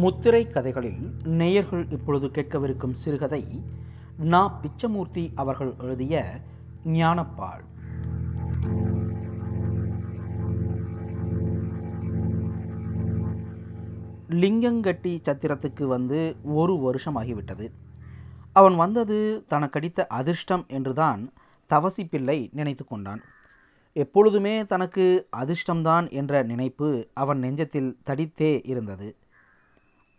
முத்திரை கதைகளில் நேயர்கள் இப்பொழுது கேட்கவிருக்கும் சிறுகதை நா பிச்சமூர்த்தி அவர்கள் எழுதிய ஞானப்பால். லிங்கங்கட்டி சத்திரத்துக்கு வந்து ஒரு வருஷம் ஆகிவிட்டது அவன் வந்தது தனக்கடித்த அதிர்ஷ்டம் என்றுதான் தவசி பிள்ளை நினைத்து கொண்டான். எப்பொழுதுமே தனக்கு அதிர்ஷ்டம்தான் என்ற நினைப்பு அவன் நெஞ்சத்தில் தடித்தே இருந்தது.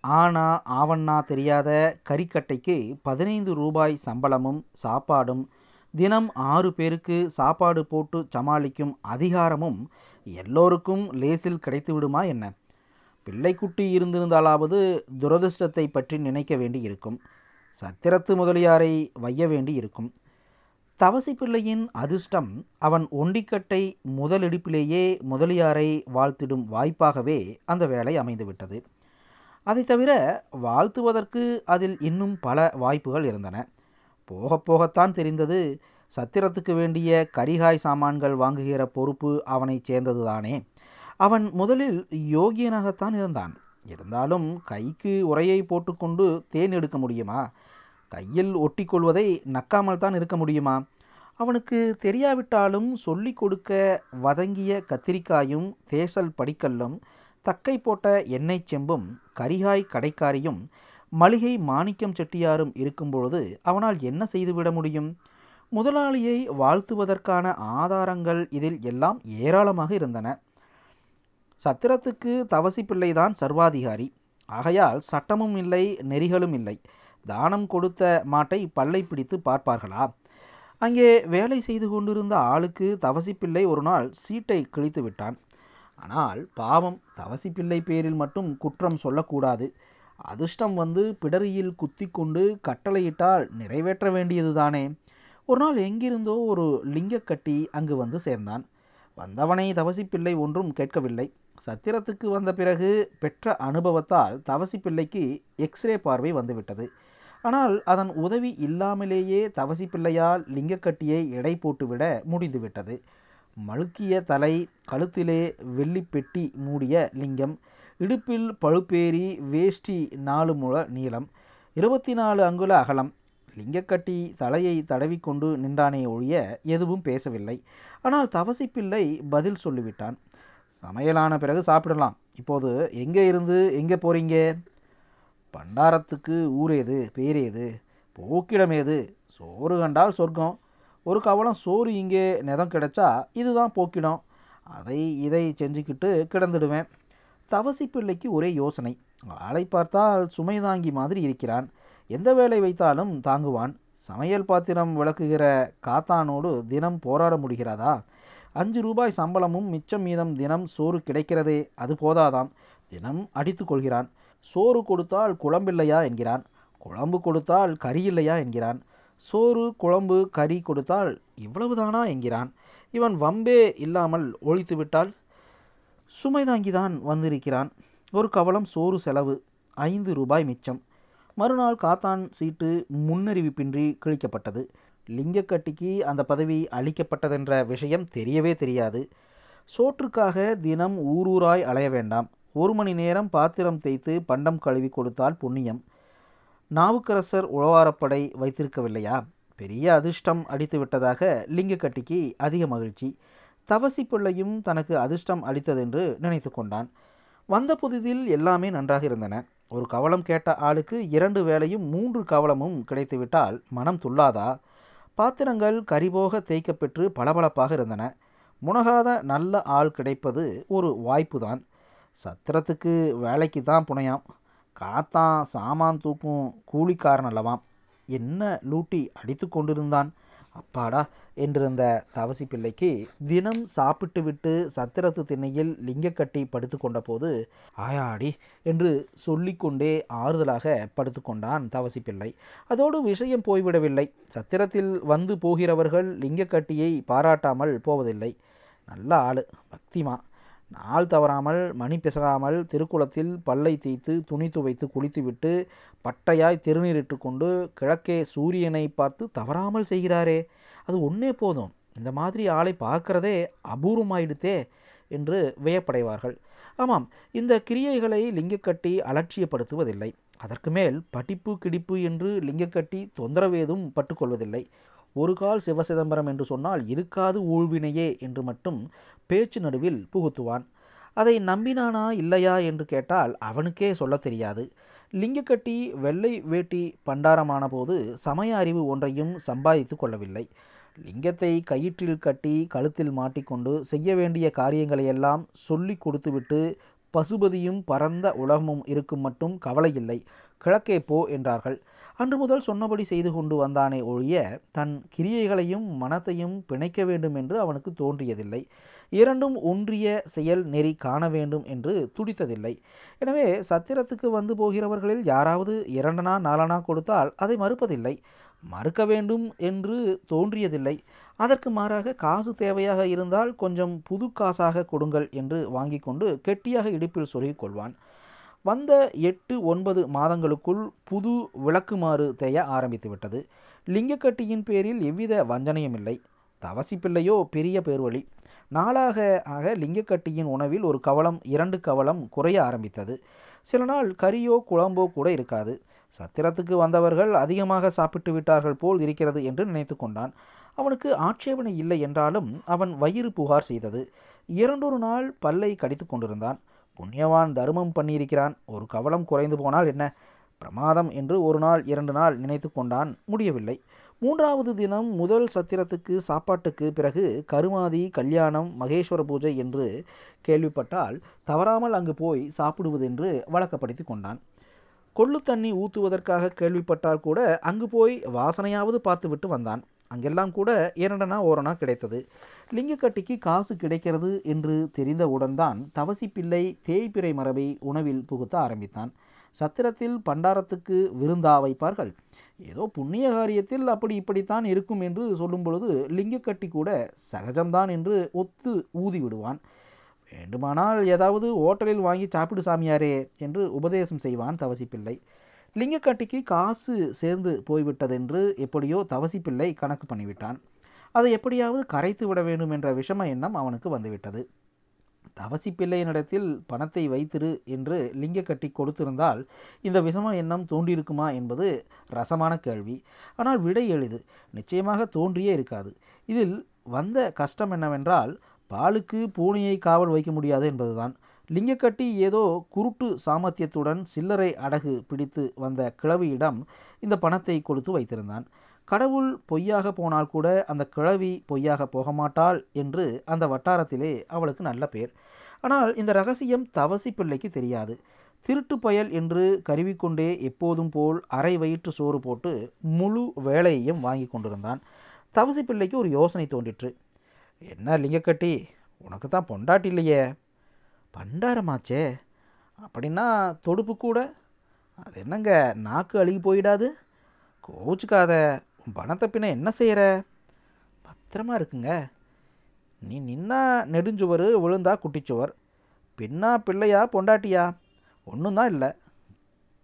ஆனா ஆவண்ணா தெரியாத கறிக்கட்டைக்கு பதினைந்து ரூபாய் சம்பளமும் சாப்பாடும் தினம் ஆறு பேருக்கு சாப்பாடு போட்டு சமாளிக்கும் அதிகாரமும் எல்லோருக்கும் லேசில் கிடைத்து விடுமா என்ன? பிள்ளைக்குட்டி இருந்திருந்தாலாவது துரதிருஷ்டத்தை பற்றி நினைக்க வேண்டி இருக்கும் சத்திரத்து முதலியாரை வைய வேண்டி இருக்கும் தவசி பிள்ளையின் அதிர்ஷ்டம் அவன் ஒண்டிக்கட்டை முதலிடிப்பிலேயே முதலியாரை வாழ்த்திடும் வாய்ப்பாகவே அந்த வேலை அமைந்துவிட்டது. அதை தவிர வாழ்த்துவதற்கு அதில் இன்னும் பல வாய்ப்புகள் இருந்தன. போக போகத்தான் தெரிந்தது சத்திரத்துக்கு வேண்டிய கரிகாய் சாமான்கள் வாங்குகிற பொறுப்பு அவனை சேர்ந்ததுதானே. அவன் முதலில் யோகியனாகத்தான் இருந்தான். இருந்தாலும் கைக்கு உரையை போட்டுக்கொண்டு தேன் எடுக்க முடியுமா? கையில் ஒட்டி கொள்வதை நக்காமல் தான் இருக்க முடியுமா? அவனுக்கு தெரியாவிட்டாலும் சொல்லிக் கொடுக்க வதங்கிய கத்திரிக்காயும் தேசல் படிக்கல்லும் தக்கை போட்ட எண்ணெய் செம்பும் கரிகாய் கடைக்காரியும் மளிகை மாணிக்கம் செட்டியாரும் இருக்கும்பொழுது அவனால் என்ன செய்துவிட முடியும்? முதலாளியை வாழ்த்துவதற்கான ஆதாரங்கள் இதில் எல்லாம் ஏராளமாக இருந்தன. சத்திரத்துக்கு தவசி பிள்ளைதான் சர்வாதிகாரி. ஆகையால் சட்டமும் இல்லை நெறிகளும் இல்லை. தானம் கொடுத்த மாட்டை பல்லை பிடித்து பார்ப்பார்களா? அங்கே வேலை செய்து கொண்டிருந்த ஆளுக்கு தவசி பிள்ளை ஒரு நாள் சீட்டை கிழித்து விட்டான். ஆனால் பாவம் தவசி பிள்ளை பேரில் மட்டும் குற்றம் சொல்லக்கூடாது. அதிர்ஷ்டம் வந்து பிடரியில் குத்தி கொண்டு கட்டளையிட்டால் நிறைவேற்ற வேண்டியதுதானே. ஒரு நாள் எங்கிருந்தோ ஒரு லிங்கக்கட்டி அங்கு வந்து சேர்ந்தான். வந்தவனை தவசி பிள்ளை ஒன்றும் கேட்கவில்லை. சத்திரத்துக்கு வந்த பிறகு பெற்ற அனுபவத்தால் தவசி பிள்ளைக்கு எக்ஸ்ரே பார்வை வந்துவிட்டது. ஆனால் அதன் உதவி இல்லாமலேயே தவசி பிள்ளையால் லிங்கக்கட்டியை எடை போட்டுவிட முடிந்துவிட்டது. மழுக்கிய தலை கழுத்திலே வெள்ளி பெட்டி மூடிய லிங்கம் இடுப்பில் பழுப்பேரி வேஷ்டி நாலு முழ நீளம் இருபத்தி நாலு அங்குல அகலம். லிங்கக்கட்டி தலையை தடவிக்கொண்டு நின்றானே ஒழிய எதுவும் பேசவில்லை. ஆனால் தவசி பிள்ளை பதில் சொல்லிவிட்டான். சமையலான பிறகு சாப்பிடலாம். இப்போது எங்கே இருந்து எங்கே போகிறீங்க பண்டாரத்துக்கு ஊரேது பேரேது போக்கிடமேது சோறு கண்டால் சொர்க்கம். ஒரு கவலம் சோறு இங்கே நிதம் கிடைச்சா இதுதான் போக்கிடும். அதை இதை செஞ்சுக்கிட்டு கிடந்துடுவேன். தவசி பிள்ளைக்கு ஒரே யோசனை. ஆளை பார்த்தால் சுமை தாங்கி மாதிரி இருக்கிறான். எந்த வேலை வைத்தாலும் தாங்குவான். சமையல் பாத்திரம் விளக்குகிற காத்தானோடு தினம் போராட முடிகிறதா? அஞ்சு ரூபாய் சம்பளமும் மிச்சம் மீதம் தினம் சோறு கிடைக்கிறதே அது போதாதாம். தினம் அடித்து கொள்கிறான். சோறு கொடுத்தால் குழம்பில்லையா என்கிறான். குழம்பு கொடுத்தால் கறி இல்லையா என்கிறான். சோறு குழம்பு கறி கொடுத்தால் இவ்வளவுதானா என்கிறான். இவன் வம்பே இல்லாமல் ஒழித்து விட்டால் சுமை தாங்கிதான் வந்திருக்கிறான். ஒரு கவலம் சோறு செலவு ஐந்து ரூபாய் மிச்சம். மறுநாள் காத்தான் சீட்டு முன்னறிவிப்பின்றி கிழிக்கப்பட்டது. லிங்கக்கட்டிக்கு அந்த பதவி அளிக்கப்பட்டதென்ற விஷயம் தெரியவே தெரியாது. சோற்றுக்காக தினம் ஊரூராய் அலைய வேண்டாம். ஒரு மணி நேரம் பாத்திரம் தேய்த்து பண்டம் கழுவி கொடுத்தால் புண்ணியம். நாவுக்கரசர் உழவாரப்படை வைத்திருக்கவில்லையா? பெரிய அதிர்ஷ்டம் அடித்து விட்டதாக லிங்கக்கட்டிக்கு அதிக மகிழ்ச்சி. தவசி பிள்ளையும் தனக்கு அதிர்ஷ்டம் அளித்ததென்று நினைத்து கொண்டான். வந்த புதிதில் எல்லாமே நன்றாக இருந்தன. ஒரு கவலம் கேட்ட ஆளுக்கு இரண்டு வேளையும் மூன்று கவலமும் கிடைத்துவிட்டால் மனம் துள்ளாதா? பாத்திரங்கள் கரிபோக தேய்க்கப்பெற்று பளபளப்பாக இருந்தன. முனகாத நல்ல ஆள் கிடைப்பது ஒரு வாய்ப்புதான். சத்திரத்துக்கு வேலைக்கு தான் புனையாம். காத்தான் சாமான் தூக்கும் கூலிக்காரன் அல்லவாம் என்ன லூட்டி அடித்து கொண்டிருந்தான்? அப்பாடா என்றிருந்த தவசி பிள்ளைக்கு தினம் சாப்பிட்டு விட்டு சத்திரத்து திண்ணையில் லிங்கக்கட்டி படுத்து கொண்டபோது ஆயாடி என்று சொல்லிக்கொண்டே ஆறுதலாக படுத்து கொண்டான் தவசி பிள்ளை. அதோடு விஷயம் போய்விடவில்லை. சத்திரத்தில் வந்து போகிறவர்கள் லிங்கக்கட்டியை பாராட்டாமல் போவதில்லை. நல்ல ஆள் பக்திமா. நாள் தவறாமல் மணி பிசகாமல் திருக்குளத்தில் பல்லை தேய்த்து துணி துவைத்து குளித்துவிட்டு பட்டையாய் திருநீரிட்டு கொண்டு கிழக்கே சூரியனை பார்த்து தவறாமல் செய்கிறாரே. அது ஒன்றே போதும். இந்த மாதிரி ஆளை பார்க்கறதே அபூர்வமாயிடுத்தே என்று வியப்படைவார்கள். ஆமாம் இந்த கிரியைகளை லிங்கக்கட்டி அலட்சியப்படுத்துவதில்லை. அதற்கு மேல் படிப்பு கிடிப்பு என்று லிங்கக்கட்டி தொந்தரவேதும் பட்டுக்கொள்வதில்லை. ஒரு கால் சிவசிதம்பரம் என்று சொன்னால் இருக்காது ஊழ்வினையே என்று மட்டும் பேச்சு நடுவில் புகுத்துவான். அதை நம்பினானா இல்லையா என்று கேட்டால் அவனுக்கே சொல்லத் தெரியாது. லிங்கக்கட்டி வெள்ளை வேட்டி பண்டாரமான போது சமய அறிவு ஒன்றையும் சம்பாதித்து கொள்ளவில்லை. லிங்கத்தை கயிற்றில் கட்டி கழுத்தில் மாட்டிக்கொண்டு செய்ய வேண்டிய காரியங்களையெல்லாம் சொல்லி கொடுத்துவிட்டு பசுபதியும் பரந்த உலகமும் இருக்கும் மட்டும் கவலையில்லை கிழக்கே போ என்றார்கள். அன்று முதல் சொன்னபடி செய்து கொண்டு வந்தானே ஒழிய தன் கிரியைகளையும் மனத்தையும் பிணைக்க வேண்டும் என்று அவனுக்கு தோன்றியதில்லை. இரண்டும் ஒன்றிய செயல் நெறி காண வேண்டும் என்று துடித்ததில்லை. எனவே சத்திரத்துக்கு வந்து போகிறவர்களில் யாராவது இரண்டனா நாலனா கொடுத்தால் அதை மறுப்பதில்லை. மறுக்க வேண்டும் என்று தோன்றியதில்லை. அதற்கு மாறாக காசு தேவையாக இருந்தால் கொஞ்சம் புது காசாக கொடுங்கள் என்று வாங்கி கொண்டு கெட்டியாக இடுப்பில் சொருகிக் கொள்வான். வந்த எட்டு ஒன்பது மாதங்களுக்குள் புது விளக்குமாறு தேய ஆரம்பித்து விட்டது லிங்கக்கட்டியின் பேரில் எவ்வித வஞ்சனையும் இல்லை தவசி பிள்ளையோ பெரிய பேர்வழி. நாளாக ஆக லிங்கக்கட்டியின் உணவில் ஒரு கவலம் இரண்டு கவலம் குறைய ஆரம்பித்தது. சில நாள் கறியோ குழம்போ கூட இருக்காது. சத்திரத்துக்கு வந்தவர்கள் அதிகமாக சாப்பிட்டு விட்டார்கள் போல் இருக்கிறது என்று நினைத்து கொண்டான். அவனுக்கு ஆட்சேபனை இல்லை என்றாலும் அவன் வயிறு புகார் செய்தது. இரண்டொரு நாள் பல்லை கடித்து கொண்டிருந்தான். புண்ணியவான் தர்மம் பண்ணியிருக்கிறான். ஒரு கவலம் குறைந்து போனால் என்ன? பிரமாதம் என்று ஒரு நாள் இரண்டு நாள் நினைத்து கொண்டான். முடியவில்லை. மூன்றாவது தினம் முதல் சத்திரத்துக்கு சாப்பாட்டுக்கு பிறகு கருமாதி கல்யாணம் மகேஸ்வர பூஜை என்று கேள்விப்பட்டால் தவறாமல் அங்கு போய் சாப்பிடுவதென்று வழக்கப்படுத்தி கொண்டான். கொள்ளு தண்ணி ஊற்றுவதற்காக கேள்விப்பட்டால் கூட அங்கு போய் வாசனையாவது பார்த்துவிட்டு வந்தான். அங்கெல்லாம் கூட இரண்டனா ஓரணா கிடைத்தது. லிங்கக்கட்டிக்கு காசு கிடைக்கிறது என்று தெரிந்தவுடன் தான் தவசிப்பிள்ளை தேய்பிறை மரபை உணவில் புகுத்த ஆரம்பித்தான். சத்திரத்தில் பண்டாரத்துக்கு விருந்தா வைப்பார்கள். ஏதோ புண்ணிய காரியத்தில் அப்படி இப்படித்தான் இருக்கும் என்று சொல்லும் பொழுது லிங்கக்கட்டி கூட சகஜம்தான் என்று ஒத்து ஊதி விடுவான். வேண்டுமானால் ஏதாவது ஓட்டலில் வாங்கி சாப்பிடு சாமியாரே என்று உபதேசம் செய்வான் தவசிப்பிள்ளை லிங்கக்கட்டிக்கு காசு சேர்ந்து போய்விட்டதென்று எப்படியோ தவசிப்பிள்ளை கணக்கு பண்ணிவிட்டான். அதை எப்படியாவது கரைத்து விட வேண்டும் என்ற விஷம எண்ணம் அவனுக்கு வந்துவிட்டது. தவசிப்பிள்ளையினிடத்தில் பணத்தை வைத்திரு என்று லிங்கக்கட்டி கொடுத்திருந்தால் இந்த விஷம எண்ணம் தோன்றியிருக்குமா என்பது ரசமான கேள்வி. ஆனால் விடை எளிது. நிச்சயமாக தோன்றியே இருக்காது. இதில் வந்த கஷ்டம் என்னவென்றால் பாலுக்கு பூனையை காவல் வைக்க முடியாது என்பதுதான். லிங்கக்கட்டி ஏதோ குருட்டு சாமர்த்தியத்துடன் சில்லறை அடகு பிடித்து வந்த கிழவியிடம் இந்த பணத்தை கொடுத்து வைத்திருந்தான். கடவுள் பொய்யாக போனால் கூட அந்த கிழவி பொய்யாக போக மாட்டாள் என்று அந்த வட்டாரத்திலே அவளுக்கு நல்ல பேர். ஆனால் இந்த ரகசியம் தவசி பிள்ளைக்கு தெரியாது. திருட்டு பயல் என்று கருவிக்கொண்டே எப்போதும் போல் அரை வயிற்று சோறு போட்டு முழு வேலையையும் வாங்கி கொண்டிருந்தான். தவசி பிள்ளைக்கு ஒரு யோசனை தோன்றிற்று. என்ன லிங்கக்கட்டி உனக்கு தான் பொண்டாட்டி இல்லையே? பண்டாரமாச்சே. அப்படின்னா தொடுப்பு கூட. அது என்னங்க நாக்கு அழுகி போயிடாது? கோச்சுக்காத உன் பணத்தை பின்ன என்ன செய்கிற பத்திரமா இருக்குங்க. நீ நின்னா நெடுஞ்சுவர் விழுந்தா குட்டிச்சுவர். பின்னா பிள்ளையா பொண்டாட்டியா? ஒன்றும் தான் இல்லை.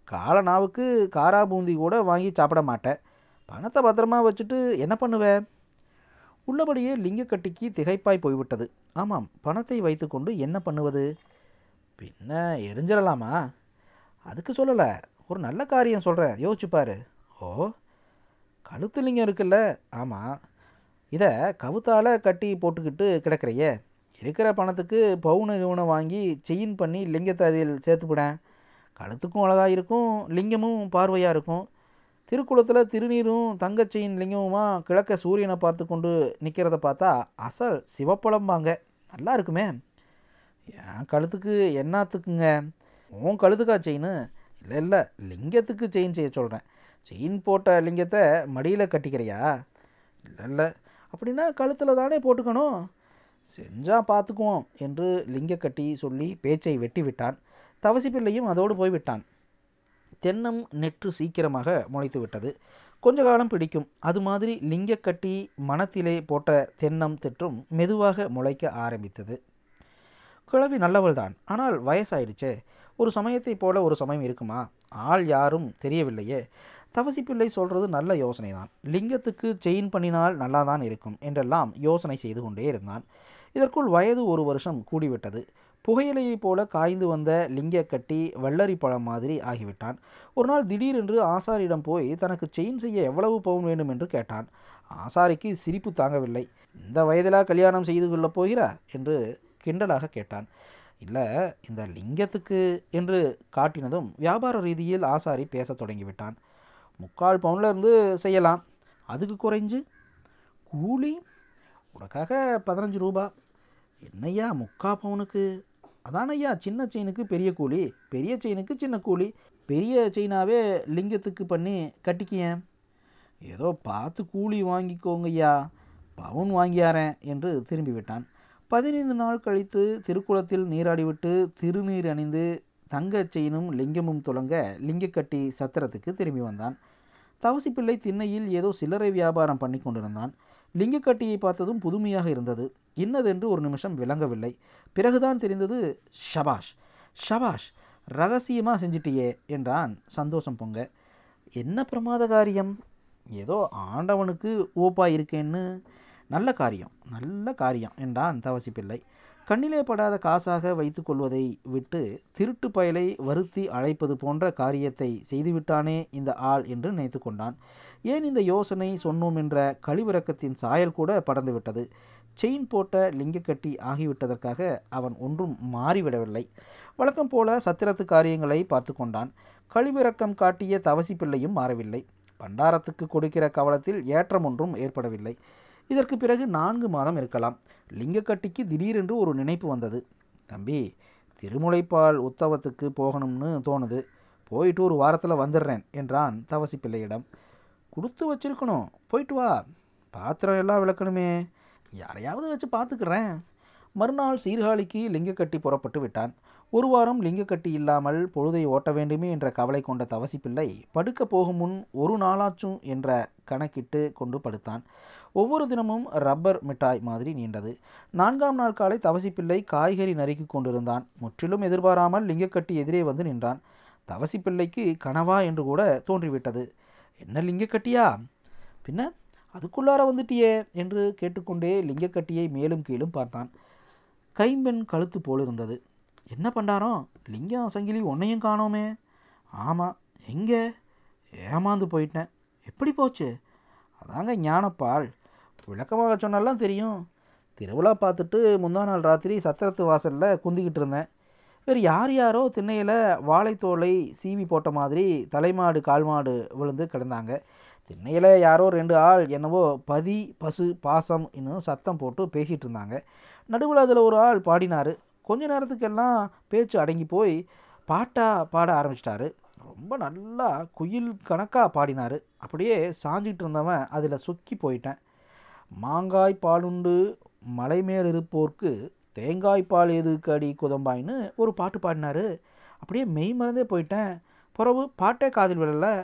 கால நாவுக்கு காரா பூந்தி கூட வாங்கி சாப்பிட மாட்டேன். பணத்தை பத்திரமா வச்சுட்டு என்ன பண்ணுவேன் உள்ளபடியே லிங்கக்கட்டிக்கு திகைப்பாய் போய்விட்டது. ஆமாம் பணத்தை வைத்துக்கொண்டு என்ன பண்ணுவது? பின்ன எரிஞ்சிடலாமா அதுக்கு சொல்லலை. ஒரு நல்ல காரியம் சொல்கிறேன் யோசிச்சுப்பாரு ஓ கழுத்து லிங்கம் இருக்குல்ல? ஆமாம் இதை கவுத்தால் கட்டி போட்டுக்கிட்டு கிடக்கிறையே. இருக்கிற பணத்துக்கு பவுனு கவுனை வாங்கி செயின் பண்ணி லிங்கத்தை அதில் சேர்த்துப்பிடேன் கழுத்துக்கும் அழகாக இருக்கும் லிங்கமும் பார்வையாக இருக்கும். திருக்குளத்தில் திருநீரும் தங்கச்செயின் லிங்கமுமா கிழக்க சூரியனை பார்த்து கொண்டு நிற்கிறத பார்த்தா அசல் சிவப்பழம்பாங்க. நல்லா இருக்குமே. என் கழுத்துக்கு என்னத்துக்குங்க? உன் கழுத்துக்கா செயின் இல்லை இல்லை லிங்கத்துக்கு செயின் செய்ய சொல்கிறேன் செயின் போட்ட லிங்கத்தை மடியில் கட்டிக்கிறியா? இல்லை இல்லை. அப்படின்னா கழுத்தில் தானே போட்டுக்கணும். செஞ்சால் பார்த்துக்குவோம் என்று லிங்க கட்டி சொல்லி பேச்சை வெட்டி விட்டான். தவசி பிள்ளையும் அதோடு போய்விட்டான் தென்னம் நெற்று சீக்கிரமாக முளைத்து விட்டது கொஞ்ச காலம் பிடிக்கும். அது மாதிரி லிங்கக்கட்டி மனத்திலே போட்ட தென்னம் திற்றும் மெதுவாக முளைக்க ஆரம்பித்தது. கிழவி நல்லவள்தான். ஆனால் வயசாயிடுச்சே. ஒரு சமயத்தை போல ஒரு சமயம் இருக்குமா? ஆள் யாரும் தெரியவில்லையே. தவசி பிள்ளை சொல்கிறது நல்ல யோசனை தான் லிங்கத்துக்கு செயின் பண்ணினால் நல்லா தான் இருக்கும் என்றெல்லாம் யோசனை செய்து கொண்டே இருந்தான். இதற்குள் வயது ஒரு வருஷம் கூடிவிட்டது. புகையிலையைப் போல காய்ந்து வந்த லிங்கக்கட்டி வெள்ளரி பழம் மாதிரி ஆகிவிட்டான். ஒரு நாள் திடீரென்று ஆசாரியிடம் போய் தனக்கு செயின் செய்ய எவ்வளவு பவுன் வேண்டும் என்று கேட்டான். ஆசாரிக்கு சிரிப்பு தாங்கவில்லை. இந்த வயதிலா கல்யாணம் செய்து கொள்ளப் போகிறா என்று கிண்டலாக கேட்டான். இல்லை இந்த லிங்கத்துக்கு என்று காட்டினதும் வியாபார ரீதியில் ஆசாரி பேசத் தொடங்கிவிட்டான். முக்கால் பவுன்ல இருந்து செய்யலாம். அதுக்கு குறைஞ்சு கூலி உனக்காக பதினஞ்சு ரூபா. என்னய்யா முக்கா பவுனுக்கு? அதான் ஐயா சின்ன செயினுக்கு பெரிய கூலி? பெரிய செயினுக்கு சின்ன கூலி. பெரிய செயினாவே லிங்கத்துக்கு பண்ணி கட்டிக்கியேன் ஏதோ பார்த்து கூலி வாங்கிக்கோங்கய்யா. பவுன் வாங்கியாரேன் என்று திரும்பி விட்டான் பதினைந்து நாள் கழித்து திருக்குளத்தில் நீராடிவிட்டு திருநீர் அணிந்து தங்கச் செயினும் லிங்கமும் துலங்க லிங்கக்கட்டி சத்திரத்துக்கு திரும்பி வந்தான். தவசிப்பிள்ளை திண்ணையில் ஏதோ சில்லறை வியாபாரம் பண்ணி கொண்டிருந்தான். லிங்கக்கட்டியை பார்த்ததும் புதுமையாக இருந்தது. இன்னதென்று ஒரு நிமிஷம் விளங்கவில்லை. பிறகுதான் தெரிந்தது ஷபாஷ் ஷபாஷ் ரகசியமாக செஞ்சிட்டியே என்றான் சந்தோஷம் பொங்க. என்ன பிரமாத காரியம்? ஏதோ ஆண்டவனுக்கு ஓப்பா இருக்கேன்னு. நல்ல காரியம் நல்ல காரியம் என்றான் தவசி பிள்ளை கண்ணிலே படாத காசாக வைத்து கொள்வதை விட்டு திருட்டு பயலை வருத்தி அழைப்பது போன்ற காரியத்தை செய்துவிட்டானே இந்த ஆள் என்று நினைத்து கொண்டான். ஏன் இந்த யோசனை சொன்னோம் என்ற கழிவிறக்கத்தின் சாயல் கூட படர்ந்துவிட்டது. செயின் போட்ட லிங்கக்கட்டி ஆகிவிட்டதற்காக அவன் ஒன்றும் மாறிவிடவில்லை. வழக்கம் போல சத்திரத்து காரியங்களை பார்த்து கொண்டான். கழிவிறக்கம் காட்டிய தவசி பிள்ளையும் மாறவில்லை. பண்டாரத்துக்கு கொடுக்கிற கவலத்தில் ஏற்றம் ஒன்றும் ஏற்படவில்லை. இதற்கு பிறகு நான்கு மாதம் இருக்கலாம். லிங்கக்கட்டிக்கு திடீரென்று ஒரு நினைப்பு வந்தது. தம்பி திருமுலைப்பால் உத்தவத்துக்கு போகணும்னு தோணுது. போயிட்டு ஒரு வாரத்தில் வந்துடுறேன் என்றான் தவசி பிள்ளையிடம். கொடுத்து வச்சிருக்கணும். போயிட்டு வா. பாத்திரம் எல்லாம் விளக்கணுமே. யாரையாவது வச்சு பார்த்துக்கிறேன் மறுநாள் சீர்காழிக்கு லிங்கக்கட்டி புறப்பட்டு விட்டான். ஒரு வாரம் லிங்கக்கட்டி இல்லாமல் பொழுதை ஓட்ட வேண்டுமே என்ற கவலை கொண்ட தவசி பிள்ளை படுக்க போகும் முன் ஒரு நாளாச்சும் என்ற கணக்கிட்டு கொண்டு படுத்தான். ஒவ்வொரு தினமும் ரப்பர் மிட்டாய் மாதிரி நீண்டது. நான்காம் நாள் காலை தவசி பிள்ளை காய்கறி நறுக்கி கொண்டிருந்தான். முற்றிலும் எதிர்பாராமல் லிங்கக்கட்டி எதிரே வந்து நின்றான். தவசி பிள்ளைக்கு கனவா என்று கூட தோன்றிவிட்டது. என்ன லிங்கக்கட்டியா? பின்ன அதுக்குள்ளார வந்துட்டியே? என்று கேட்டுக்கொண்டே லிங்கக்கட்டியை மேலும் கீழும் பார்த்தான். கைம்பெண் கழுத்து போல் இருந்தது என்ன பண்டாரம்? லிங்கம் சங்கிலி உன்னையும் காணோமே. ஆமாம் எங்கே? ஏமாந்து போயிட்டேன். எப்படி போச்சு? அதாங்க ஞானப்பால். விளக்கமாக சொன்னாலாம் தெரியும். திருவிழா பார்த்துட்டு முந்தா நாள் ராத்திரி சத்திரத்து வாசலில் குந்திக்கிட்டு இருந்தேன். வேறு யார் யாரோ திண்ணையில் வாழைத்தோலை சீவி போட்ட மாதிரி தலைமாடு கால்மாடு விழுந்து கிடந்தாங்க. திண்ணையில் யாரோ ரெண்டு ஆள் என்னவோ பதி பசு பாசம் இன்னும் சத்தம் போட்டு பேசிகிட்டு இருந்தாங்க நடுவில் அதில் ஒரு ஆள் பாடினார். கொஞ்ச நேரத்துக்கெல்லாம் பேச்சு அடங்கி போய் பாட்டாக பாட ஆரம்பிச்சிட்டாரு. ரொம்ப நல்லா குயில் கணக்காக பாடினார். அப்படியே சாஞ்சிகிட்டு இருந்தவன் அதில் சொக்கி போயிட்டேன். மாங்காய் பாலுண்டு மலை மேல் இருப்போர்க்கு தேங்காய் பால் எதுக்கு அடி குதம்பாயின்னு ஒரு பாட்டு பாடினார். அப்படியே மெய் மறந்தே போயிட்டேன். பிறகு பாட்டே காதில் விழலை.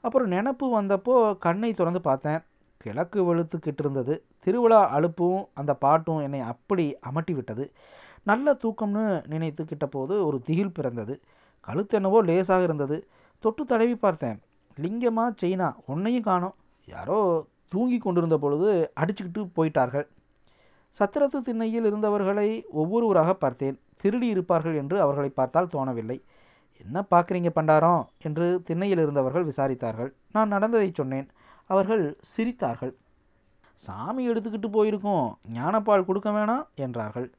அப்புறம் நினப்பு வந்தப்போ கண்ணை திறந்து பார்த்தேன். கிழக்கு வெளுத்துக்கிட்டு இருந்தது திருவிழா அலுப்பும் அந்த பாட்டும் என்னை அப்படி அமட்டி விட்டது. நல்ல தூக்கம்னு நினைத்து கிட்ட போது ஒரு திகில் பிறந்தது. கழுத்து என்னவோ லேசாக இருந்தது. தொட்டு தடவி பார்த்தேன். லிங்கமா செயினா உன்னையும் காணோம். யாரோ தூங்கி கொண்டிருந்த பொழுது அடிச்சுக்கிட்டு போயிட்டார்கள். சத்திரத்து திண்ணையில் இருந்தவர்களை ஒவ்வொருவராக பார்த்தேன். திருடி இருப்பார்கள் என்று அவர்களை பார்த்தால் தோணவில்லை. என்ன பார்க்குறீங்க பண்டாரம்? என்று திண்ணையில் இருந்தவர்கள் விசாரித்தார்கள். நான் நடந்ததை சொன்னேன். அவர்கள் சிரித்தார்கள். சாமி எடுத்துக்கிட்டு போயிருக்கோம். ஞானப்பால் கொடுக்க வேணாம் என்றார்கள்.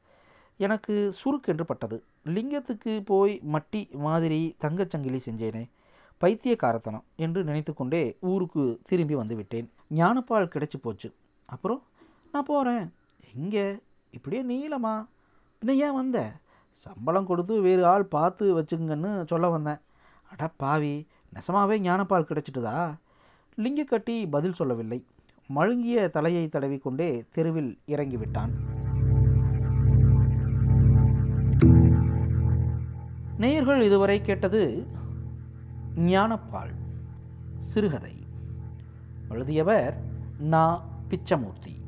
எனக்கு சுருக்கென்று பட்டது. லிங்கத்துக்கு போய் மட்டி மாதிரி தங்கச்சங்கிலி செஞ்சேனே. பைத்தியக்காரத்தனம் என்று நினைத்து கொண்டே ஊருக்கு திரும்பி வந்துவிட்டேன் ஞானப்பால் கிடைச்சி போச்சு. அப்புறம்? நான் போகிறேன் எங்கே? இப்படியே நீளமா? இன்னும் ஏன் வந்த? சம்பளம் கொடுத்து வேறு ஆள் பார்த்து வச்சுங்கன்னு சொல்ல வந்தேன். அட பாவி நெசமாவே ஞானப்பால் கிடைச்சிட்டுதா? லிங்கக்கட்டி பதில் சொல்லவில்லை. மழுங்கிய தலையை தடவிக்கொண்டே தெருவில் இறங்கிவிட்டான். நேயர்கள் இதுவரை கேட்டது ஞானப்பால் சிறுகதை. எழுதியவர் நா. பிச்சமூர்த்தி.